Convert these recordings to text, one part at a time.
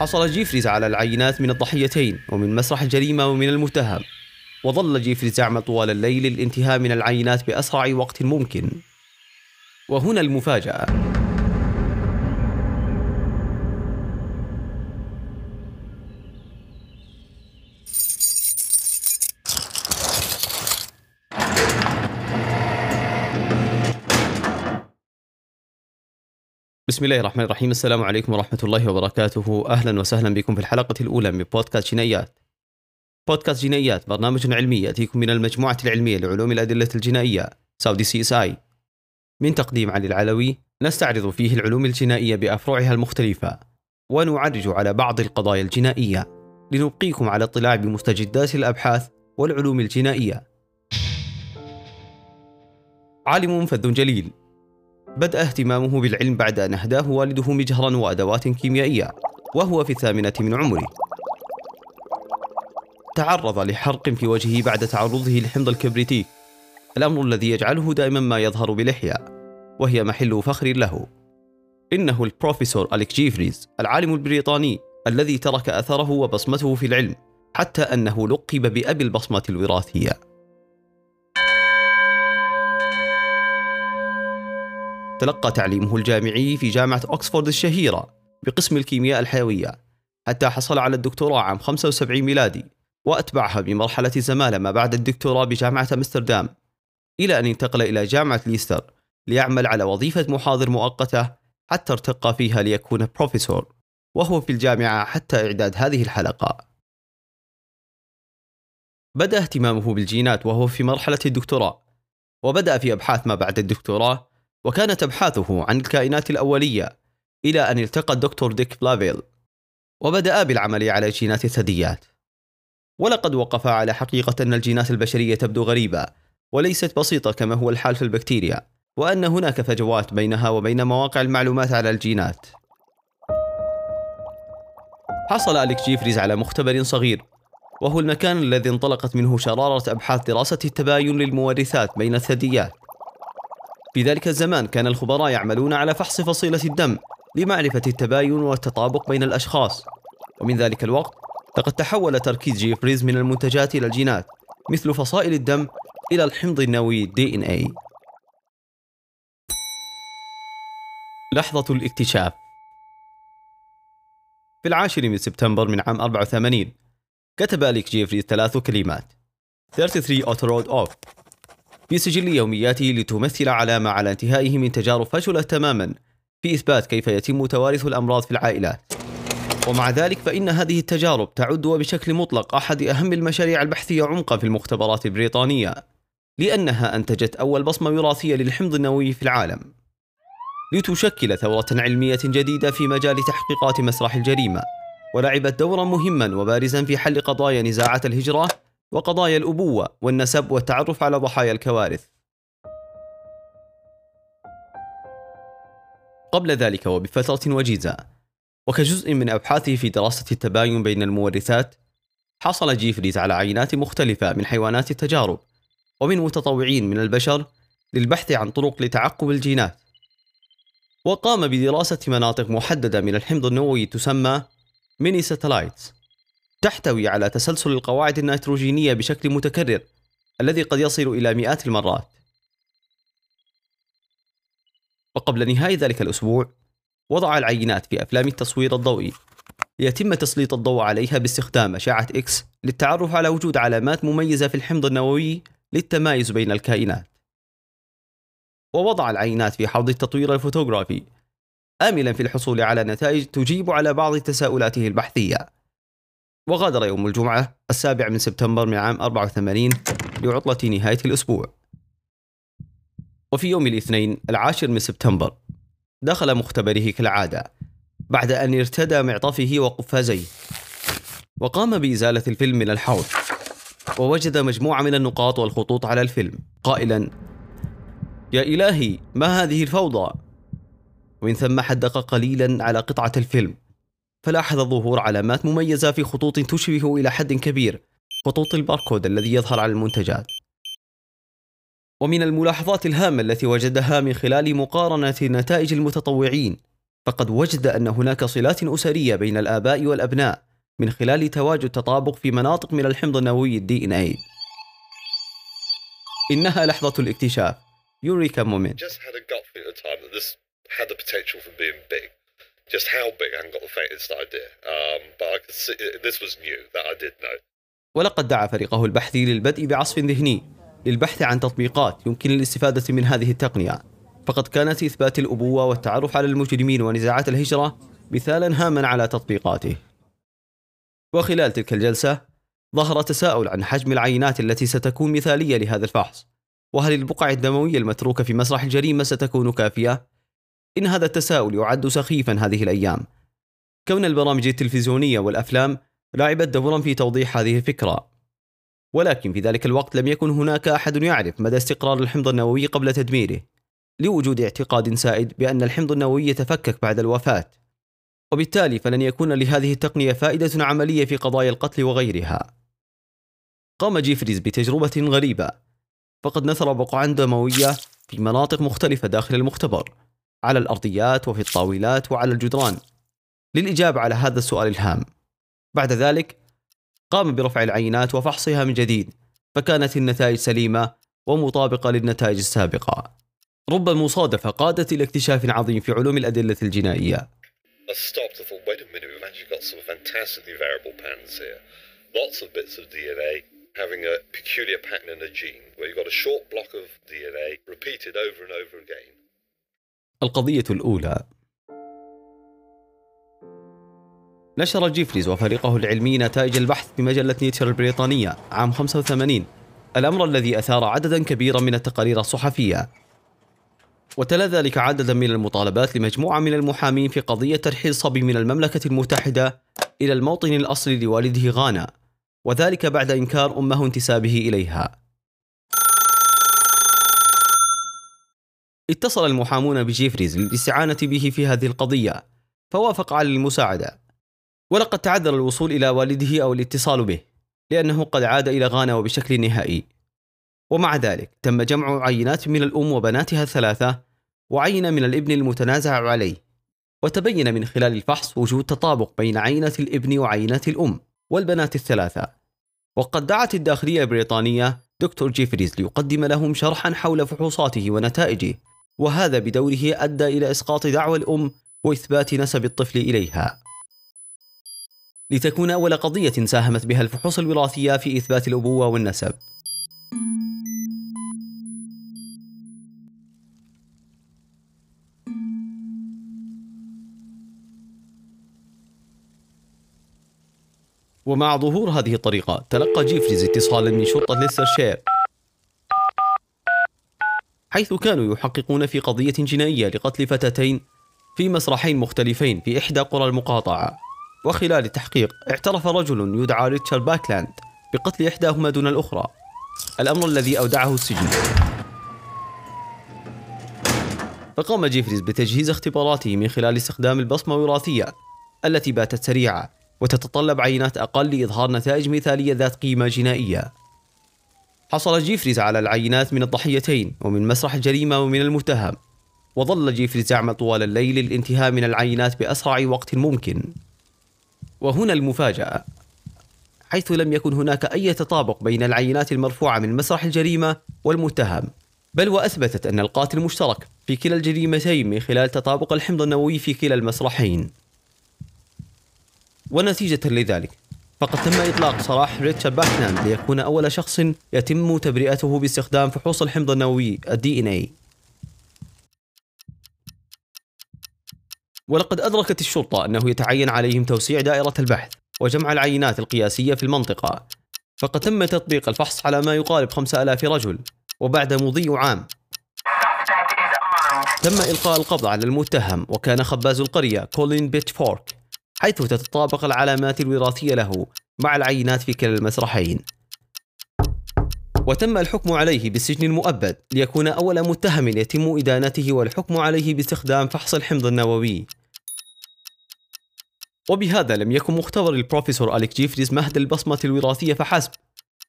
حصل جيفريز على العينات من الضحيتين ومن مسرح الجريمة ومن المتهم. وظل جيفريز يعمل طوال الليل للانتهاء من العينات بأسرع وقت ممكن. وهنا المفاجأة. بسم الله الرحمن الرحيم. السلام عليكم ورحمة الله وبركاته. أهلا وسهلا بكم في الحلقة الأولى من بودكاست جنايات بودكاست جنايات برنامج علمي يأتيكم من المجموعة العلمية لعلوم الأدلة الجنائية Saudi CSI. من تقديم علي العلوي نستعرض فيه العلوم الجنائية بأفرعها المختلفة ونعرج على بعض القضايا الجنائية. لنبقيكم على اطلاع بمستجدات الأبحاث والعلوم الجنائية. عالم فذ جليل. بدأ اهتمامه بالعلم بعد أن أهداه والده مجهرا وأدوات كيميائية وهو في الثامنة من عمره. تعرض لحرق في وجهه بعد تعرضه لحمض الكبريتيك الأمر الذي يجعله دائما ما يظهر بلحية وهي محل فخر له. إنه البروفيسور أليك جيفريز العالم البريطاني الذي ترك أثره وبصمته في العلم حتى أنه لقب بأبي البصمة الوراثية. تلقى تعليمه الجامعي في جامعة أكسفورد الشهيرة بقسم الكيمياء الحيوية حتى حصل على الدكتوراه عام 75 ميلادي وأتبعها بمرحلة زمالة ما بعد الدكتوراه بجامعة أمستردام إلى أن انتقل إلى جامعة ليستر ليعمل على وظيفة محاضر مؤقتة حتى ارتقى فيها ليكون بروفيسور وهو في الجامعة حتى إعداد هذه الحلقة. بدأ اهتمامه بالجينات وهو في مرحلة الدكتوراه وبدأ في أبحاث ما بعد الدكتوراه وكانت أبحاثه عن الكائنات الأولية إلى أن التقى الدكتور ديك بلافيل وبدأ بالعمل على جينات الثدييات. ولقد وقف على حقيقة أن الجينات البشرية تبدو غريبة وليست بسيطة كما هو الحال في البكتيريا وأن هناك فجوات بينها وبين مواقع المعلومات على الجينات. حصل أليك جيفريز على مختبر صغير وهو المكان الذي انطلقت منه شرارة أبحاث دراسة التباين للمورثات بين الثدييات. في ذلك الزمان كان الخبراء يعملون على فحص فصيلة الدم لمعرفة التباين والتطابق بين الأشخاص. ومن ذلك الوقت لقد تحول تركيز جيفريز من المنتجات إلى الجينات مثل فصائل الدم إلى الحمض النووي دي اي لحظة الاكتشاف. في العاشر من سبتمبر من عام 84 كتب أليك جيفريز ثلاث كلمات. 33 autorad off في سجل يومياته لتمثل علامة على انتهائه من تجارب فشلت تماما. في إثبات كيف يتم توارث الأمراض في العائلات ومع ذلك فإن هذه التجارب تعد وبشكل مطلق أحد أهم المشاريع البحثية عمقا في المختبرات البريطانية لأنها أنتجت أول بصمة وراثية للحمض النووي في العالم. لتشكل ثورة علمية جديدة في مجال تحقيقات مسرح الجريمة ولعبت دورا مهما وبارزا في حل قضايا نزاعات الهجرة وقضايا الأبوة والنسب والتعرف على ضحايا الكوارث. قبل ذلك وبفترة وجيزة وكجزء من أبحاثه في دراسة التباين بين المورثات حصل جيفريز على عينات مختلفة من حيوانات التجارب ومن متطوعين من البشر للبحث عن طرق لتعقب الجينات وقام بدراسة مناطق محددة من الحمض النووي تسمى minisatellites تحتوي على تسلسل القواعد النيتروجينية بشكل متكرر الذي قد يصل إلى مئات المرات. وقبل نهاية ذلك الأسبوع وضع العينات في أفلام التصوير الضوئي ليتم تسليط الضوء عليها باستخدام أشعة إكس للتعرف على وجود علامات مميزة في الحمض النووي للتمايز بين الكائنات. ووضع العينات في حوض التطوير الفوتوغرافي آملا في الحصول على نتائج تجيب على بعض تساؤلاته البحثية. وغادر يوم الجمعة السابع من سبتمبر من عام 84 لعطلة نهاية الأسبوع. وفي يوم الاثنين العاشر من سبتمبر دخل مختبره كالعادة بعد أن ارتدى معطفه وقفازيه وقام بإزالة الفيلم من الحوض ووجد مجموعة من النقاط والخطوط على الفيلم قائلا يا إلهي ما هذه الفوضى؟ ومن ثم حدق قليلا على قطعة الفيلم. فلاحظ ظهور علامات مميزة في خطوط تشبه إلى حد كبير خطوط الباركود الذي يظهر على المنتجات. ومن الملاحظات الهامة التي وجدها من خلال مقارنة نتائج المتطوعين فقد وجد أن هناك صلات أسرية بين الآباء والأبناء من خلال تواجد تطابق في مناطق من الحمض النووي ال DNA إنها لحظة الاكتشاف. eureka moment just how big, I haven't got the faintest idea. Um, but I could see this was new that I did know. ولقد دعا فريقه البحثي للبدء بعصف ذهني للبحث عن تطبيقات يمكن الاستفادة من هذه التقنية فقد كانت إثبات الأبوة والتعرف على المجرمين ونزاعات الهجرة مثالا هاما على تطبيقاته وخلال تلك الجلسة ظهر تساؤل عن حجم العينات التي ستكون مثالية لهذا الفحص وهل البقع الدموية المتروكة في مسرح الجريمة ستكون كافية؟ إن هذا التساؤل يعد سخيفا هذه الأيام. كون البرامج التلفزيونية والأفلام لعبت دورا في توضيح هذه الفكرة. ولكن في ذلك الوقت لم يكن هناك أحد يعرف مدى استقرار الحمض النووي قبل تدميره لوجود اعتقاد سائد بأن الحمض النووي يتفكك بعد الوفاة. وبالتالي فلن يكون لهذه التقنية فائدة عملية في قضايا القتل وغيرها. قام جيفريز بتجربة غريبة. فقد نثر بقعا دموية في مناطق مختلفة داخل المختبر. على الأرضيات وفي الطاولات وعلى الجدران للإجابة على هذا السؤال الهام بعد ذلك قام برفع العينات وفحصها من جديد فكانت النتائج سليمة ومطابقة للنتائج السابقة رب المصادفة قادت إلى اكتشاف عظيم في علوم الأدلة الجنائية having a peculiar pattern in a gene, where you've got a short block of DNA repeated over and over again. القضية الأولى. نشر جيفريز وفريقه العلمي نتائج البحث في مجلة Nature البريطانية عام 85 الأمر الذي أثار عددا كبيرا من التقارير الصحفية. وتلا ذلك عددا من المطالبات لمجموعة من المحامين في قضية ترحيل صبي من المملكة المتحدة إلى الموطن الأصلي لوالده غانا وذلك بعد إنكار أمه انتسابه إليها. اتصل المحامون بجيفريز للاستعانة به في هذه القضية فوافق على المساعدة. ولقد تعذر الوصول إلى والده أو الاتصال به لأنه قد عاد إلى غانا وبشكل نهائي. ومع ذلك تم جمع عينات من الأم وبناتها الثلاثة وعينة من الابن المتنازع عليه وتبين من خلال الفحص وجود تطابق بين عينة الابن وعينة الأم والبنات الثلاثة. وقد دعت الداخلية البريطانية دكتور جيفريز ليقدم لهم شرحا حول فحوصاته ونتائجه. وهذا بدوره أدى إلى إسقاط دعوى الأم وإثبات نسب الطفل إليها. لتكون أول قضية ساهمت بها الفحوص الوراثية في إثبات الأبوة والنسب. ومع ظهور هذه الطريقة تلقى جيفريز اتصالا من شرطة ليسترشير حيث كانوا يحققون في قضية جنائية لقتل فتاتين في مسرحين مختلفين في إحدى قرى المقاطعة. وخلال التحقيق اعترف رجل يدعى ريتشارد باكلاند بقتل إحداهما دون الأخرى. الأمر الذي أودعه السجن. فقام جيفريز بتجهيز اختباراته من خلال استخدام البصمة الوراثية التي باتت سريعة وتتطلب عينات أقل لإظهار نتائج مثالية ذات قيمة جنائية. حصل جيفريز على العينات من الضحيتين ومن مسرح الجريمة ومن المتهم وظل جيفريز يعمل طوال الليل للانتهاء من العينات بأسرع وقت ممكن. وهنا المفاجأة. حيث لم يكن هناك أي تطابق بين العينات المرفوعة من مسرح الجريمة والمتهم بل وأثبتت أن القاتل مشترك في كلا الجريمتين من خلال تطابق الحمض النووي في كلا المسرحين. ونتيجة لذلك فقد تم إطلاق سراح ريتشارد باكلاند ليكون أول شخص يتم تبرئته باستخدام فحوص الحمض النووي ال DNA ولقد أدركت الشرطة أنه يتعين عليهم توسيع دائرة البحث وجمع العينات القياسية في المنطقة. فقد تم تطبيق الفحص على ما يقارب 5000 رجل وبعد مضي عام. تم إلقاء القبض على المتهم وكان خباز القرية كولين بيتشفورك حيث تتطابق العلامات الوراثية له مع العينات في كلا المسرحين. وتم الحكم عليه بالسجن المؤبد ليكون أول متهم يتم إدانته والحكم عليه باستخدام فحص الحمض النووي. وبهذا لم يكن مختبر البروفيسور أليك جيفريز مهد البصمة الوراثية فحسب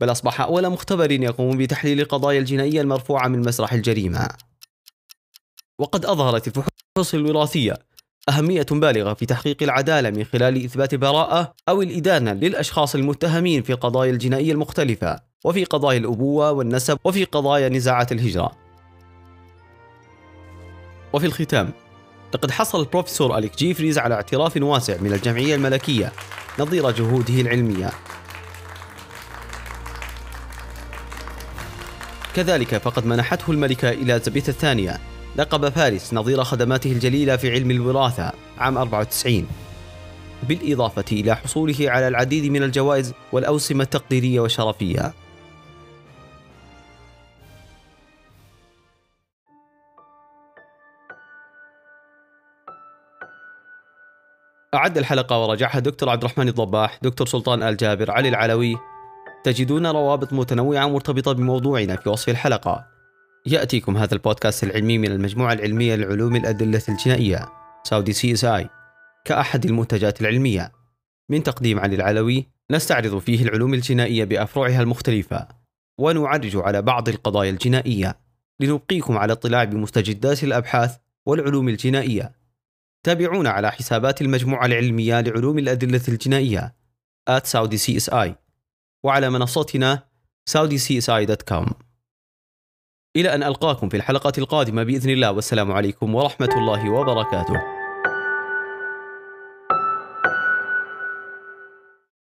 بل أصبح أول مختبر يقوم بتحليل القضايا الجنائية المرفوعة من مسرح الجريمة. وقد أظهرت الفحوص الوراثية أهمية بالغة في تحقيق العدالة من خلال إثبات براءة أو الإدانة للأشخاص المتهمين في قضايا الجنائية المختلفة وفي قضايا الأبوة والنسب وفي قضايا نزاعات الهجرة. وفي الختام لقد حصل البروفيسور أليك جيفريز على اعتراف واسع من الجمعية الملكية نظير جهوده العلمية. كذلك فقد منحته الملكة إليزابيث الثانية. لقب فارس نظير خدماته الجليلة في علم الوراثة عام 94 بالإضافة إلى حصوله على العديد من الجوائز والأوسمة التقديرية والشرفية أعد الحلقة ورجعها دكتور عبد الرحمن الضباح دكتور سلطان آل جابر علي العلوي. تجدون روابط متنوعة مرتبطة بموضوعنا في وصف الحلقة. يأتيكم هذا البودكاست العلمي من المجموعة العلمية لعلوم الأدلة الجنائية Saudi CSI كأحد المنتجات العلمية. من تقديم علي العلوي نستعرض فيه العلوم الجنائية بأفرعها المختلفة ونعرج على بعض القضايا الجنائية لنبقيكم على اطلاع بمستجدات الأبحاث والعلوم الجنائية. تابعونا على حسابات المجموعة العلمية لعلوم الأدلة الجنائية at Saudi CSI وعلى منصتنا saudicsi.com إلى أن ألقاكم في الحلقة القادمة بإذن الله والسلام عليكم ورحمة الله وبركاته.